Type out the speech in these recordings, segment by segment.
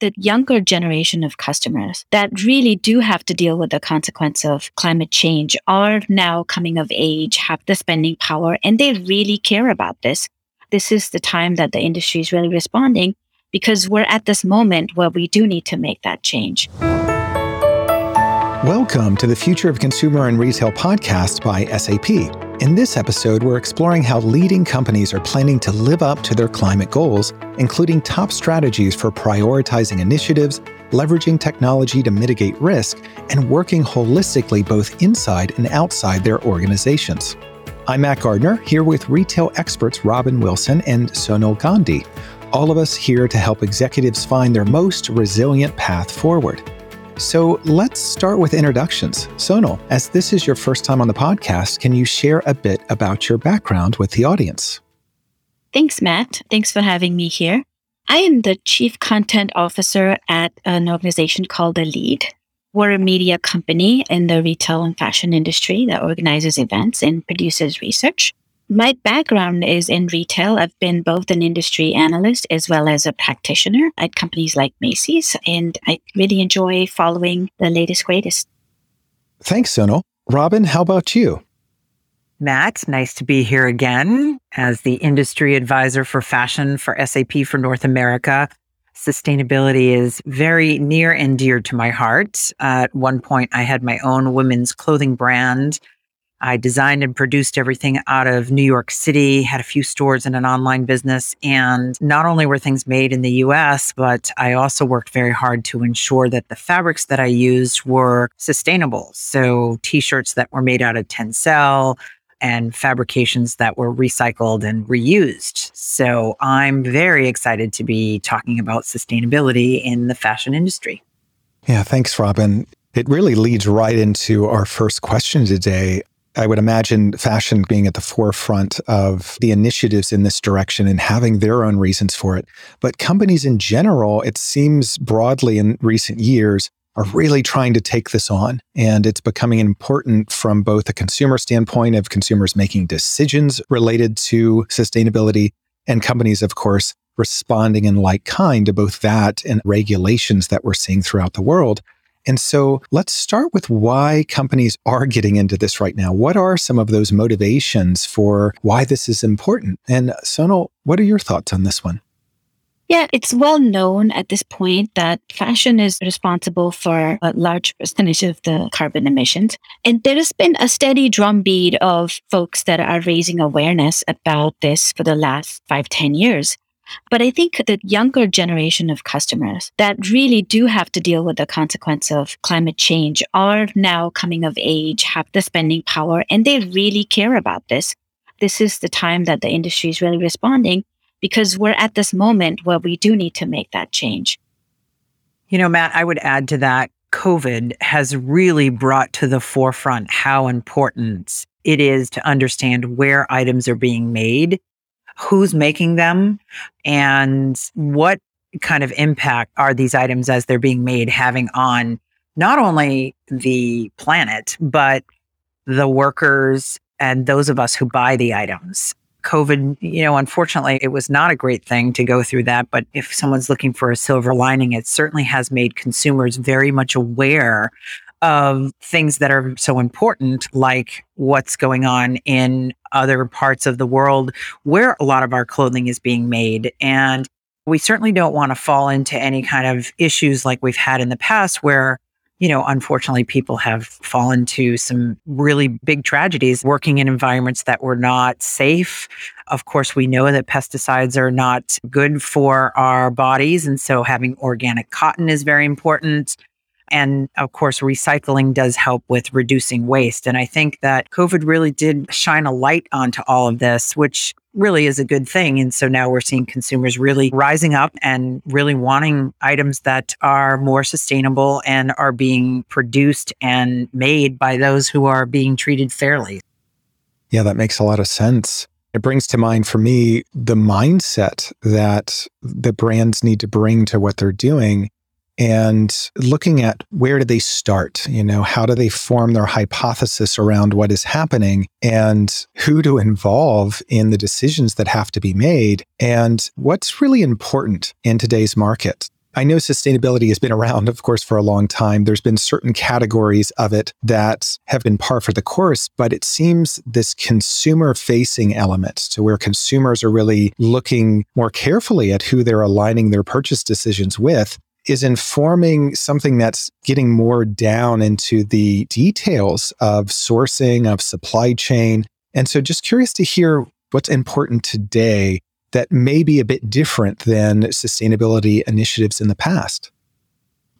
the younger generation of customers that really do have to deal with the consequence of climate change are now coming of age, have the spending power, and they really care about this. This is the time that the industry is really responding because we're at this moment where we do need to make that change. Welcome to the Future of Consumer and Retail podcast by SAP. In this episode, we're exploring how leading companies are planning to live up to their climate goals, including top strategies for prioritizing initiatives, leveraging technology to mitigate risk, and working holistically both inside and outside their organizations. I'm Matt Gardner, here with retail experts Robin Wilson and Sonal Gandhi, all of us here to help executives find their most resilient path forward. So let's start with introductions. Sonal, as this is your first time on the podcast, can you share a bit about your background with the audience? Thanks, Matt. Thanks for having me here. I am the Chief Content Officer at an organization called The Lead. We're a media company in the retail and fashion industry that organizes events and produces research my background is in retail. I've been both an industry analyst as well as a practitioner at companies like Macy's, and I really enjoy following the latest, greatest. Thanks, Sonal. Robin, how about you? Matt, nice to be here again as the industry advisor for fashion for SAP for North America. Sustainability is very near and dear to my heart. Uh, at one point, I had my own women's clothing brand I designed and produced everything out of New York City, had a few stores and an online business. And not only were things made in the US, but I also worked very hard to ensure that the fabrics that I used were sustainable. So t shirts that were made out of Tencel, and fabrications that were recycled and reused. So I'm very excited to be talking about sustainability in the fashion industry. Yeah, thanks, Robin. It really leads right into our first question today. I would imagine fashion being at the forefront of the initiatives in this direction and having their own reasons for it. But companies in general, it seems broadly in recent years, are really trying to take this on. And it's becoming important from both a consumer standpoint of consumers making decisions related to sustainability and companies, of course, responding in like kind to both that and regulations that we're seeing throughout the world. And so let's start with why companies are getting into this right now. What are some of those motivations for why this is important? And Sonal, what are your thoughts on this one? Yeah, it's well known at this point that fashion is responsible for a large percentage of the carbon emissions. And there has been a steady drumbeat of folks that are raising awareness about this for the last five, ten years. But I think the younger generation of customers that really do have to deal with the consequence of climate change are now coming of age, have the spending power, and they really care about this. This is the time that the industry is really responding because we're at this moment where we do need to make that change. You know, Matt, I would add to that COVID has really brought to the forefront how important it is to understand where items are being made who's making them and what kind of impact are these items as they're being made having on not only the planet, but the workers and those of us who buy the items. COVID, you know, unfortunately, it was not a great thing to go through that. But if someone's looking for a silver lining, it certainly has made consumers very much aware of things that are so important, like what's going on in other parts of the world where a lot of our clothing is being made. And we certainly don't want to fall into any kind of issues like we've had in the past where you know, unfortunately, people have fallen to some really big tragedies working in environments that were not safe. Of course, we know that pesticides are not good for our bodies. And so having organic cotton is very important. And of course, recycling does help with reducing waste. And I think that COVID really did shine a light onto all of this, which really is a good thing. And so now we're seeing consumers really rising up and really wanting items that are more sustainable and are being produced and made by those who are being treated fairly. Yeah, that makes a lot of sense. It brings to mind for me the mindset that the brands need to bring to what they're doing and looking at where do they start? You know, how do they form their hypothesis around what is happening and who to involve in the decisions that have to be made and what's really important in today's market. I know sustainability has been around, of course, for a long time. There's been certain categories of it that have been par for the course, but it seems this consumer facing element to where consumers are really looking more carefully at who they're aligning their purchase decisions with is informing something that's getting more down into the details of sourcing, of supply chain. And so just curious to hear what's important today that may be a bit different than sustainability initiatives in the past?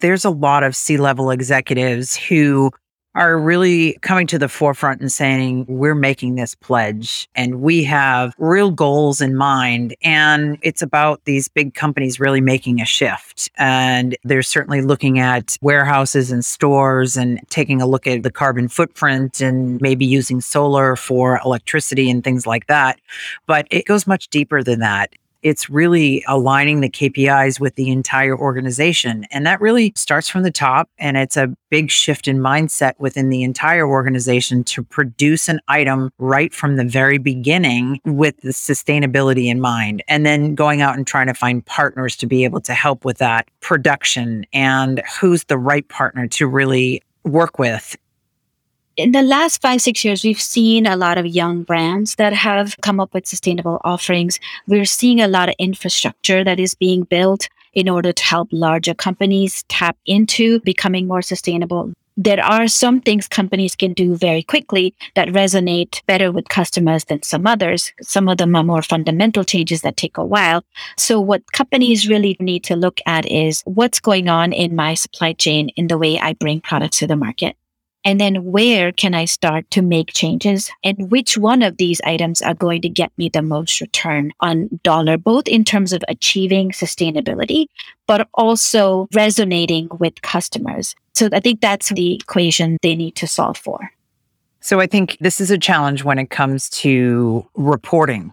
There's a lot of C level executives who are really coming to the forefront and saying, we're making this pledge and we have real goals in mind. And it's about these big companies really making a shift. And they're certainly looking at warehouses and stores and taking a look at the carbon footprint and maybe using solar for electricity and things like that. But it goes much deeper than that it's really aligning the KPIs with the entire organization. And that really starts from the top. And it's a big shift in mindset within the entire organization to produce an item right from the very beginning with the sustainability in mind. And then going out and trying to find partners to be able to help with that production and who's the right partner to really work with in the last five, six years, we've seen a lot of young brands that have come up with sustainable offerings. We're seeing a lot of infrastructure that is being built in order to help larger companies tap into becoming more sustainable. There are some things companies can do very quickly that resonate better with customers than some others. Some of them are more fundamental changes that take a while. So what companies really need to look at is what's going on in my supply chain in the way I bring products to the market. And then where can I start to make changes? And which one of these items are going to get me the most return on dollar, both in terms of achieving sustainability, but also resonating with customers. So I think that's the equation they need to solve for. So I think this is a challenge when it comes to reporting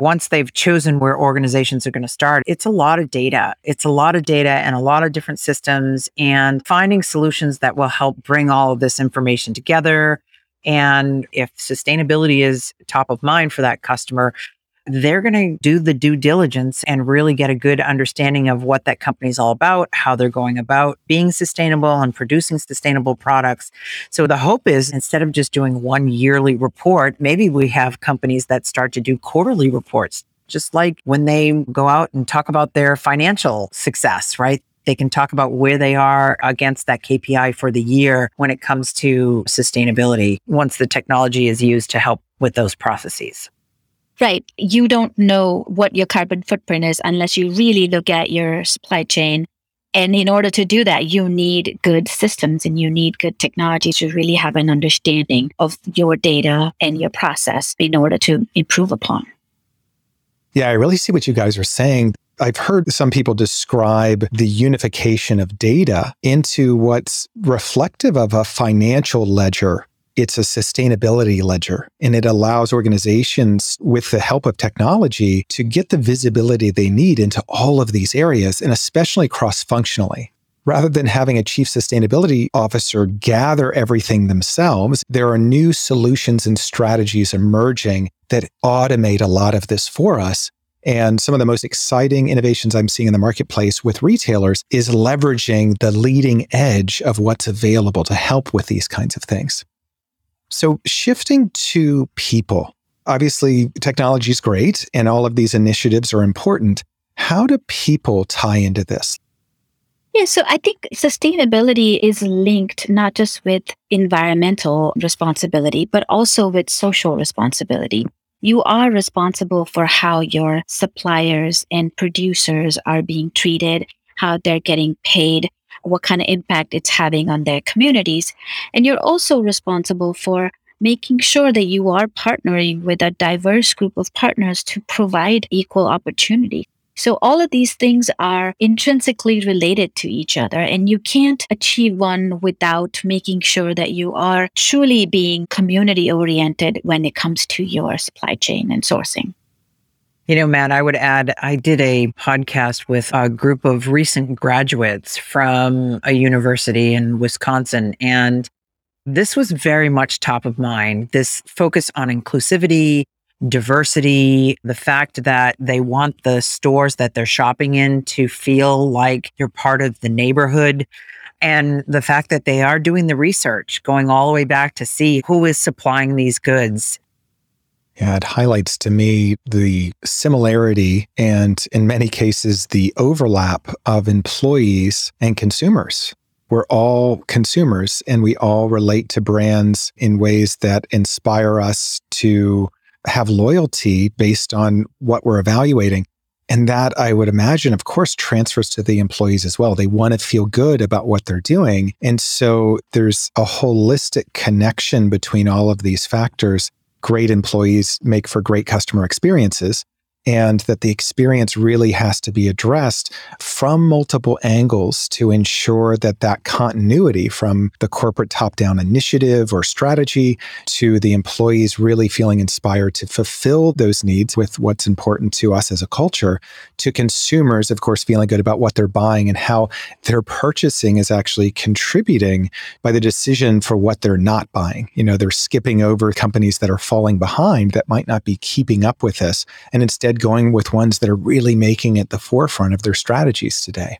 once they've chosen where organizations are going to start, it's a lot of data. It's a lot of data and a lot of different systems and finding solutions that will help bring all of this information together. And if sustainability is top of mind for that customer, they're going to do the due diligence and really get a good understanding of what that company is all about, how they're going about being sustainable and producing sustainable products. So the hope is instead of just doing one yearly report, maybe we have companies that start to do quarterly reports. Just like when they go out and talk about their financial success, right? They can talk about where they are against that KPI for the year when it comes to sustainability once the technology is used to help with those processes. Right. You don't know what your carbon footprint is unless you really look at your supply chain. And in order to do that, you need good systems and you need good technology to really have an understanding of your data and your process in order to improve upon. Yeah, I really see what you guys are saying. I've heard some people describe the unification of data into what's reflective of a financial ledger it's a sustainability ledger and it allows organizations with the help of technology to get the visibility they need into all of these areas and especially cross functionally. Rather than having a chief sustainability officer gather everything themselves, there are new solutions and strategies emerging that automate a lot of this for us. And some of the most exciting innovations I'm seeing in the marketplace with retailers is leveraging the leading edge of what's available to help with these kinds of things. So, shifting to people, obviously, technology is great and all of these initiatives are important. How do people tie into this? Yeah, so I think sustainability is linked not just with environmental responsibility, but also with social responsibility. You are responsible for how your suppliers and producers are being treated, how they're getting paid, what kind of impact it's having on their communities. And you're also responsible for making sure that you are partnering with a diverse group of partners to provide equal opportunity. So all of these things are intrinsically related to each other and you can't achieve one without making sure that you are truly being community oriented when it comes to your supply chain and sourcing. You know, Matt, I would add, I did a podcast with a group of recent graduates from a university in Wisconsin. And this was very much top of mind this focus on inclusivity, diversity, the fact that they want the stores that they're shopping in to feel like you're part of the neighborhood. And the fact that they are doing the research, going all the way back to see who is supplying these goods. Yeah, it highlights to me the similarity and, in many cases, the overlap of employees and consumers we're all consumers and we all relate to brands in ways that inspire us to have loyalty based on what we're evaluating. And that I would imagine, of course, transfers to the employees as well. They want to feel good about what they're doing. And so there's a holistic connection between all of these factors. Great employees make for great customer experiences and that the experience really has to be addressed from multiple angles to ensure that that continuity from the corporate top down initiative or strategy to the employees really feeling inspired to fulfill those needs with what's important to us as a culture to consumers of course feeling good about what they're buying and how their purchasing is actually contributing by the decision for what they're not buying. You know they're skipping over companies that are falling behind that might not be keeping up with this and instead instead going with ones that are really making it the forefront of their strategies today.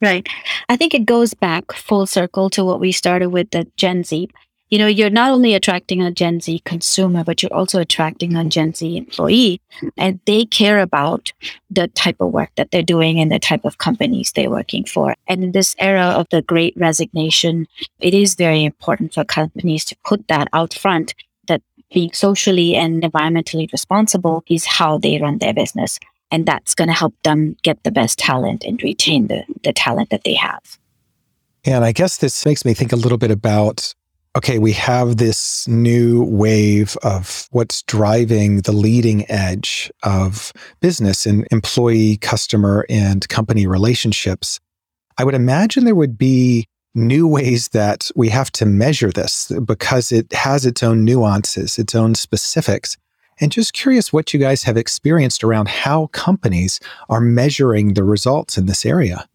Right. I think it goes back full circle to what we started with the Gen Z. You know, you're not only attracting a Gen Z consumer, but you're also attracting a Gen Z employee. And they care about the type of work that they're doing and the type of companies they're working for. And in this era of the great resignation, it is very important for companies to put that out front being socially and environmentally responsible is how they run their business. And that's going to help them get the best talent and retain the, the talent that they have. And I guess this makes me think a little bit about okay, we have this new wave of what's driving the leading edge of business and employee, customer, and company relationships. I would imagine there would be new ways that we have to measure this because it has its own nuances, its own specifics. And just curious what you guys have experienced around how companies are measuring the results in this area.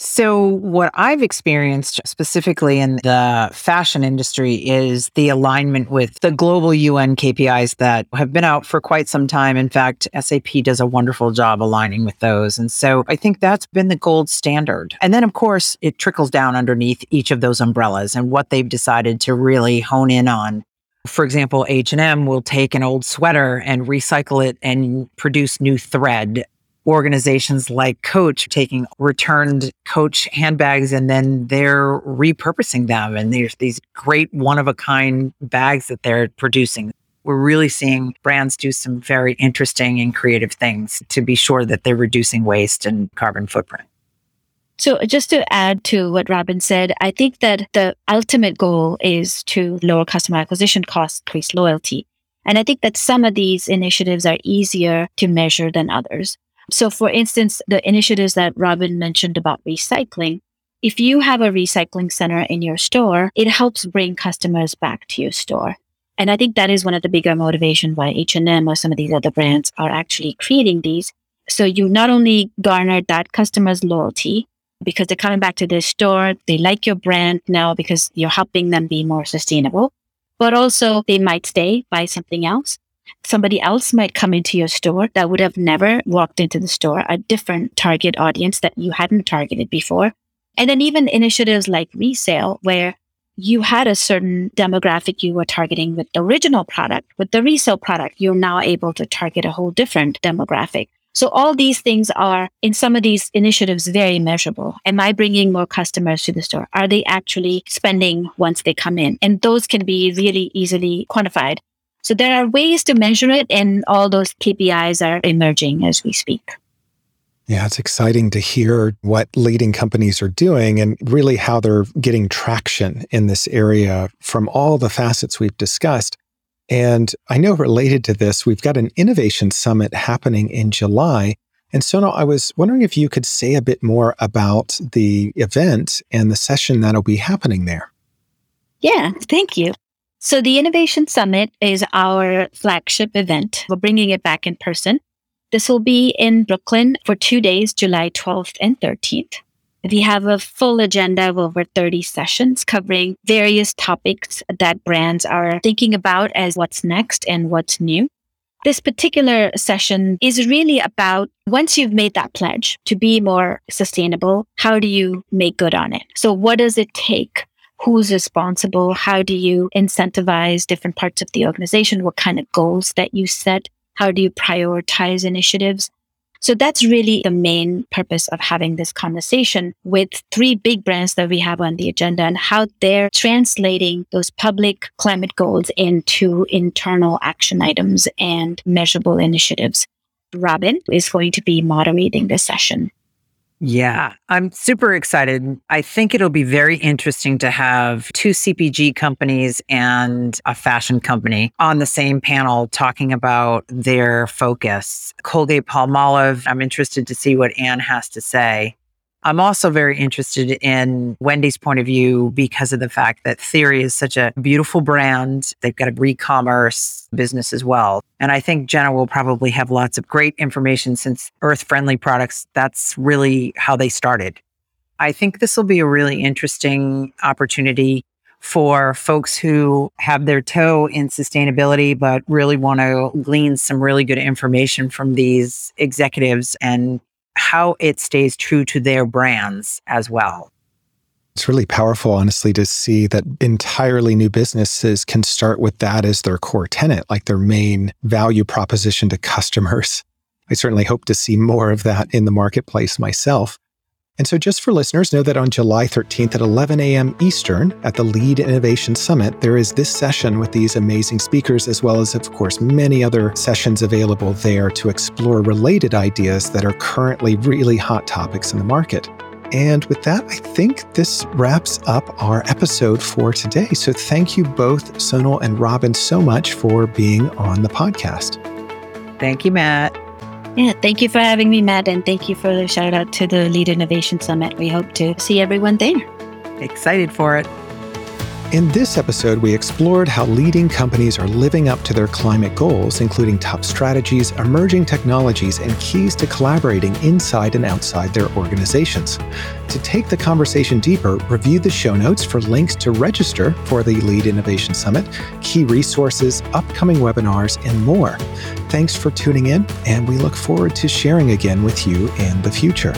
So, what I've experienced specifically in the fashion industry is the alignment with the global UN KPIs that have been out for quite some time. In fact, SAP does a wonderful job aligning with those. And so I think that's been the gold standard. And then, of course, it trickles down underneath each of those umbrellas and what they've decided to really hone in on for example h&m will take an old sweater and recycle it and produce new thread organizations like Coach taking returned Coach handbags and then they're repurposing them. And there's these great one of a kind bags that they're producing. We're really seeing brands do some very interesting and creative things to be sure that they're reducing waste and carbon footprint. So, just to add to what Robin said, I think that the ultimate goal is to lower customer acquisition costs, increase loyalty. And I think that some of these initiatives are easier to measure than others. So, for instance, the initiatives that Robin mentioned about recycling, if you have a recycling center in your store, it helps bring customers back to your store. And I think that is one of the bigger motivations why H&M or some of these other brands are actually creating these. So you not only garner that customer's loyalty because they're coming back to their store, they like your brand now because you're helping them be more sustainable, but also they might stay, buy something else somebody else might come into your store that would have never walked into the store, a different target audience that you hadn't targeted before. And then even initiatives like resale, where you had a certain demographic you were targeting with the original product. With the resale product, you're now able to target a whole different demographic. So all these things are in some of these initiatives very measurable. Am I bringing more customers to the store? Are they actually spending once they come in? And those can be really easily quantified. So there are ways to measure it, and all those KPIs are emerging as we speak. Yeah, it's exciting to hear what leading companies are doing and really how they're getting traction in this area from all the facets we've discussed. And I know related to this, we've got an innovation summit happening in July. And Sonal, I was wondering if you could say a bit more about the event and the session that'll be happening there. Yeah, thank you. So the Innovation Summit is our flagship event. We're bringing it back in person. This will be in Brooklyn for two days, July 12th and 13th. We have a full agenda of over 30 sessions covering various topics that brands are thinking about as what's next and what's new. This particular session is really about once you've made that pledge to be more sustainable, how do you make good on it? So what does it take? Who's responsible? How do you incentivize different parts of the organization? What kind of goals that you set? How do you prioritize initiatives? So that's really the main purpose of having this conversation with three big brands that we have on the agenda and how they're translating those public climate goals into internal action items and measurable initiatives. Robin is going to be moderating this session. Yeah, I'm super excited. I think it'll be very interesting to have two CPG companies and a fashion company on the same panel talking about their focus. Colgate Palmolive, I'm interested to see what Anne has to say. I'm also very interested in Wendy's point of view because of the fact that Theory is such a beautiful brand. They've got a e-commerce business as well. And I think Jenna will probably have lots of great information since earth friendly products, that's really how they started. I think this will be a really interesting opportunity for folks who have their toe in sustainability, but really want to glean some really good information from these executives and how it stays true to their brands as well. It's really powerful, honestly, to see that entirely new businesses can start with that as their core tenant, like their main value proposition to customers. I certainly hope to see more of that in the marketplace myself. And so, just for listeners, know that on July 13th at 11 a.m. Eastern at the Lead Innovation Summit, there is this session with these amazing speakers, as well as, of course, many other sessions available there to explore related ideas that are currently really hot topics in the market. And with that, I think this wraps up our episode for today. So, thank you both, Sonal and Robin, so much for being on the podcast. Thank you, Matt. Yeah, thank you for having me, Matt, and thank you for the shout out to the Lead Innovation Summit. We hope to see everyone there. Excited for it. In this episode, we explored how leading companies are living up to their climate goals, including top strategies, emerging technologies, and keys to collaborating inside and outside their organizations. To take the conversation deeper, review the show notes for links to register for the Lead Innovation Summit, key resources, upcoming webinars, and more. Thanks for tuning in, and we look forward to sharing again with you in the future.